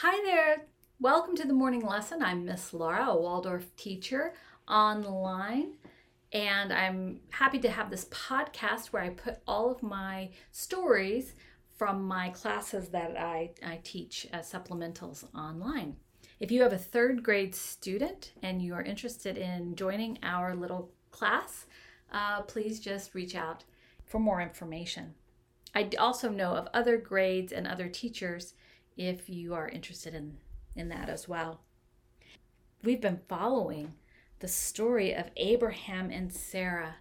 Hi there. Welcome to the morning lesson. I'm Miss Laura, a Waldorf teacher online, and I'm happy to have this podcast where I put all of my stories from my classes that I, I teach as supplementals online. If you have a third grade student and you are interested in joining our little class, uh, please just reach out for more information. I also know of other grades and other teachers if you are interested in, in that as well. We've been following the story of Abraham and Sarah,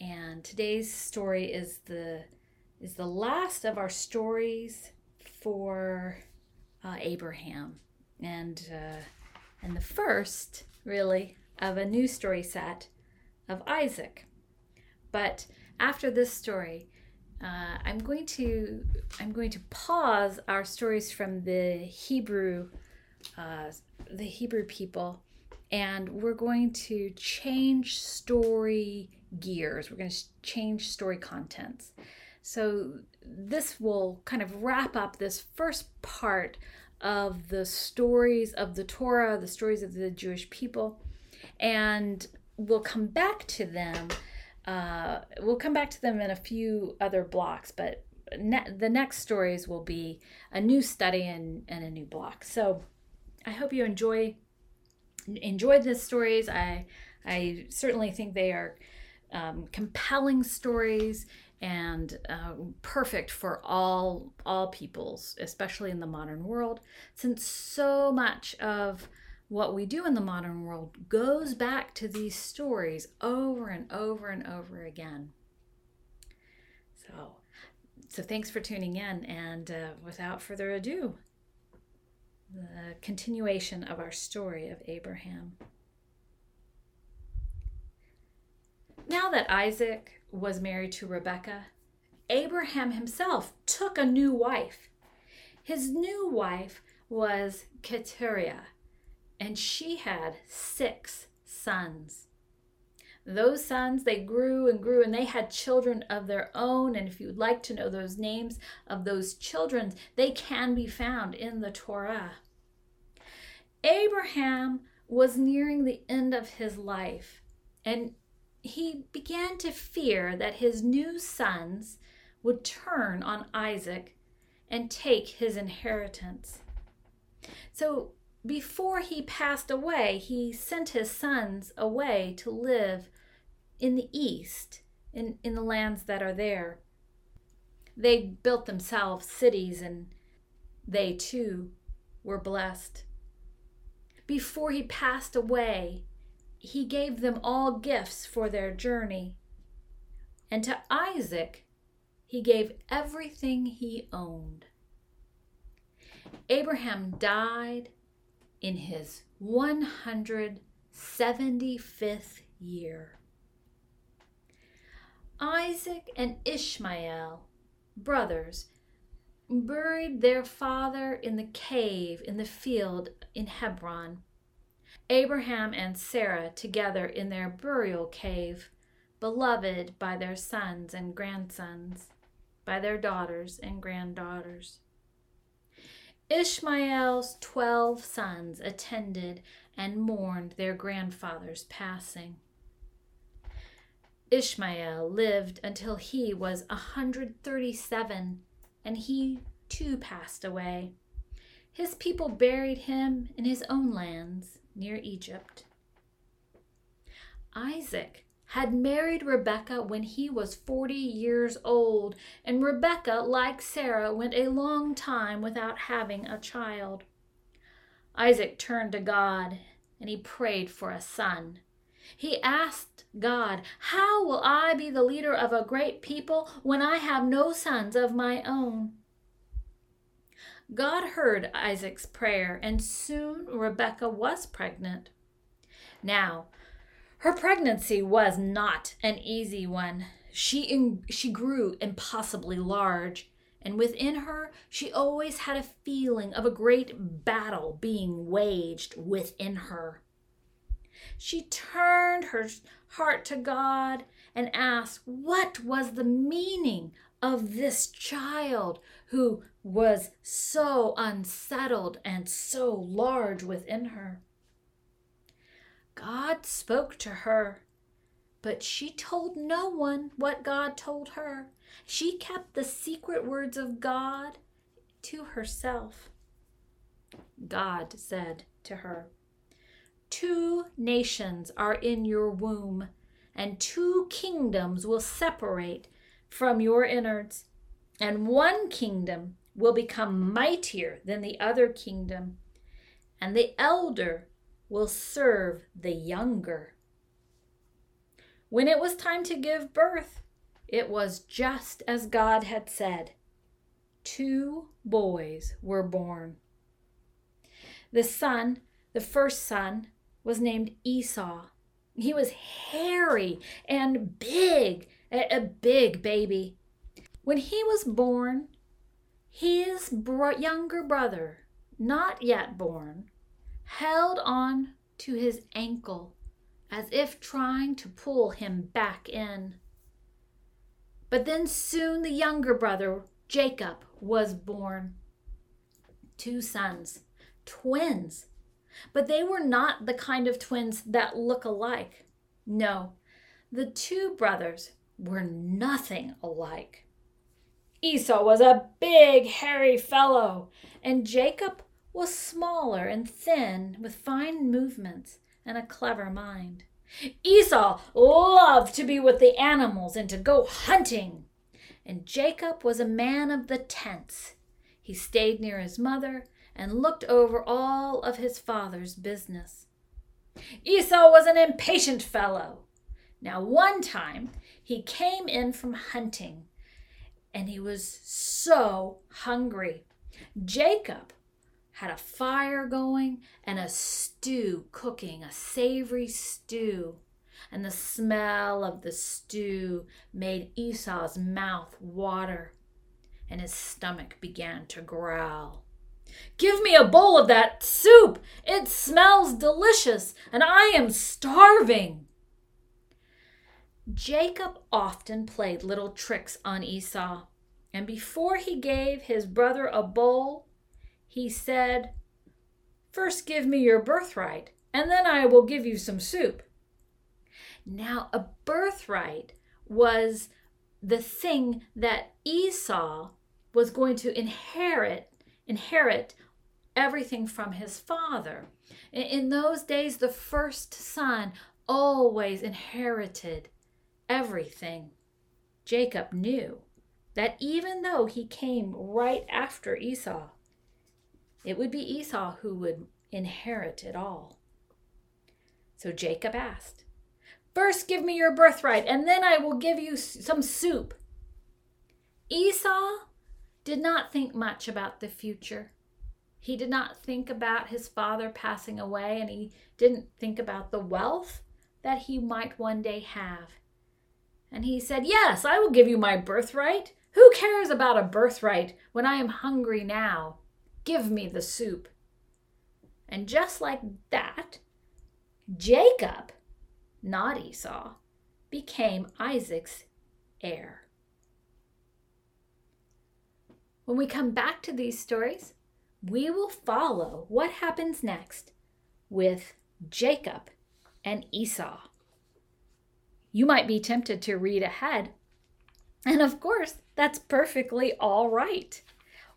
and today's story is the is the last of our stories for uh, Abraham, and uh, and the first really of a new story set of Isaac. But after this story, uh, I'm going to I'm going to pause our stories from the Hebrew uh, the Hebrew people, and we're going to change story gears. We're going to change story contents. So this will kind of wrap up this first part of the stories of the Torah, the stories of the Jewish people, and we'll come back to them uh, we'll come back to them in a few other blocks, but ne- the next stories will be a new study and, and a new block. So I hope you enjoy enjoyed the stories. I I certainly think they are um, compelling stories and uh, perfect for all all peoples, especially in the modern world, since so much of what we do in the modern world goes back to these stories over and over and over again. So, so thanks for tuning in, and uh, without further ado, the continuation of our story of Abraham. Now that Isaac was married to Rebekah, Abraham himself took a new wife. His new wife was Keturah and she had six sons. Those sons, they grew and grew, and they had children of their own. And if you'd like to know those names of those children, they can be found in the Torah. Abraham was nearing the end of his life, and he began to fear that his new sons would turn on Isaac and take his inheritance. So before he passed away, he sent his sons away to live in the east, in, in the lands that are there. They built themselves cities and they too were blessed. Before he passed away, he gave them all gifts for their journey. And to Isaac, he gave everything he owned. Abraham died in his 175th year. Isaac and Ishmael, brothers, buried their father in the cave in the field in Hebron. Abraham and Sarah together in their burial cave, beloved by their sons and grandsons, by their daughters and granddaughters. Ishmael's twelve sons attended and mourned their grandfather's passing. Ishmael lived until he was a 137, and he too passed away. His people buried him in his own lands near Egypt. Isaac had married Rebekah when he was 40 years old, and Rebekah, like Sarah, went a long time without having a child. Isaac turned to God and he prayed for a son. He asked God, How will I be the leader of a great people when I have no sons of my own? God heard Isaac's prayer, and soon Rebekah was pregnant. Now, her pregnancy was not an easy one. She, in, she grew impossibly large, and within her, she always had a feeling of a great battle being waged within her. She turned her heart to God and asked what was the meaning of this child who was so unsettled and so large within her. God spoke to her, but she told no one what God told her. She kept the secret words of God to herself. God said to her, Two nations are in your womb, and two kingdoms will separate from your innards, and one kingdom will become mightier than the other kingdom, and the elder will serve the younger. When it was time to give birth, it was just as God had said. Two boys were born. The son, the first son, was named Esau. He was hairy and big, a, big baby. When he was born, his bro- younger brother, not yet born, held on to his ankle as if trying to pull him back in. But then soon the younger brother, Jacob, was born. Two sons, twins. But they were not the kind of twins that look alike. No, the two brothers were nothing alike. Esau was a big, hairy fellow, and Jacob was smaller and thin with fine movements and a clever mind. Esau loved to be with the animals and to go hunting, and Jacob was a man of the tents. He stayed near his mother and looked over all of his father's business. Esau was an impatient fellow. Now, one time he came in from hunting and he was so hungry. Jacob had a fire going and a stew cooking, a savory stew. And the smell of the stew made Esau's mouth water, and his stomach began to growl. Give me a bowl of that soup! It smells delicious, and I am starving. Jacob often played little tricks on Esau, and before he gave his brother a bowl, he said, First give me your birthright, and then I will give you some soup. Now, a birthright was the thing that Esau was going to inherit, inherit everything from his father. In those days, the first son always inherited everything. Jacob knew that even though he came right after Esau, it would be Esau who would inherit it all. So Jacob asked, First give me your birthright, and then I will give you some soup. Esau did not think much about the future. He did not think about his father passing away, and he didn't think about the wealth that he might one day have. And he said, Yes, I will give you my birthright. Who cares about a birthright when I am hungry now? Give me the soup. And just like that, Jacob, not Esau, became Isaac's heir. When we come back to these stories, we will follow what happens next with Jacob and Esau. You might be tempted to read ahead, and of course, that's perfectly all right.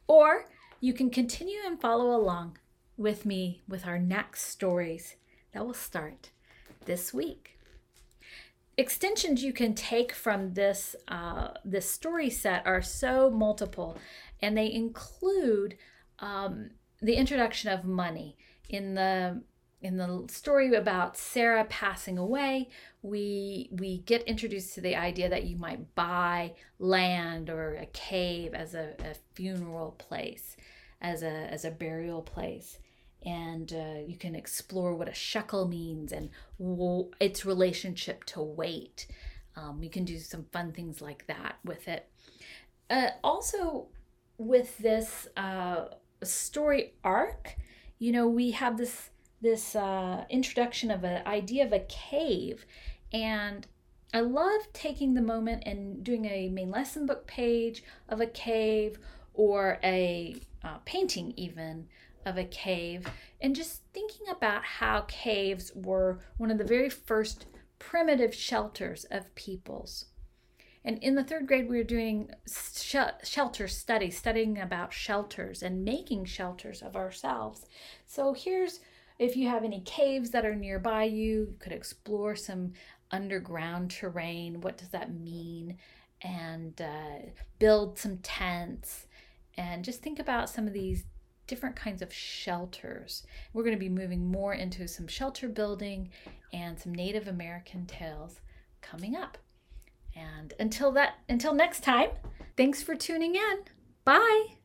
Or you can continue and follow along with me with our next stories that will start this week. Extensions you can take from this uh, this story set are so multiple, and they include um, the introduction of money in the in the story about Sarah passing away, we we get introduced to the idea that you might buy land or a cave as a, a funeral place, as a as a burial place, and uh, you can explore what a shekel means and its relationship to weight. Um, you can do some fun things like that with it. Uh, also, with this uh, story arc, you know, we have this this uh, introduction of an idea of a cave, and I love taking the moment and doing a main lesson book page of a cave or a uh, painting, even of a cave, and just thinking about how caves were one of the very first primitive shelters of peoples. And in the third grade, we were doing sh- shelter studies, studying about shelters and making shelters of ourselves. So here's if you have any caves that are nearby you, you could explore some underground terrain. What does that mean? And uh, build some tents and just think about some of these different kinds of shelters. We're going to be moving more into some shelter building and some Native American tales coming up. And until that until next time, thanks for tuning in. Bye.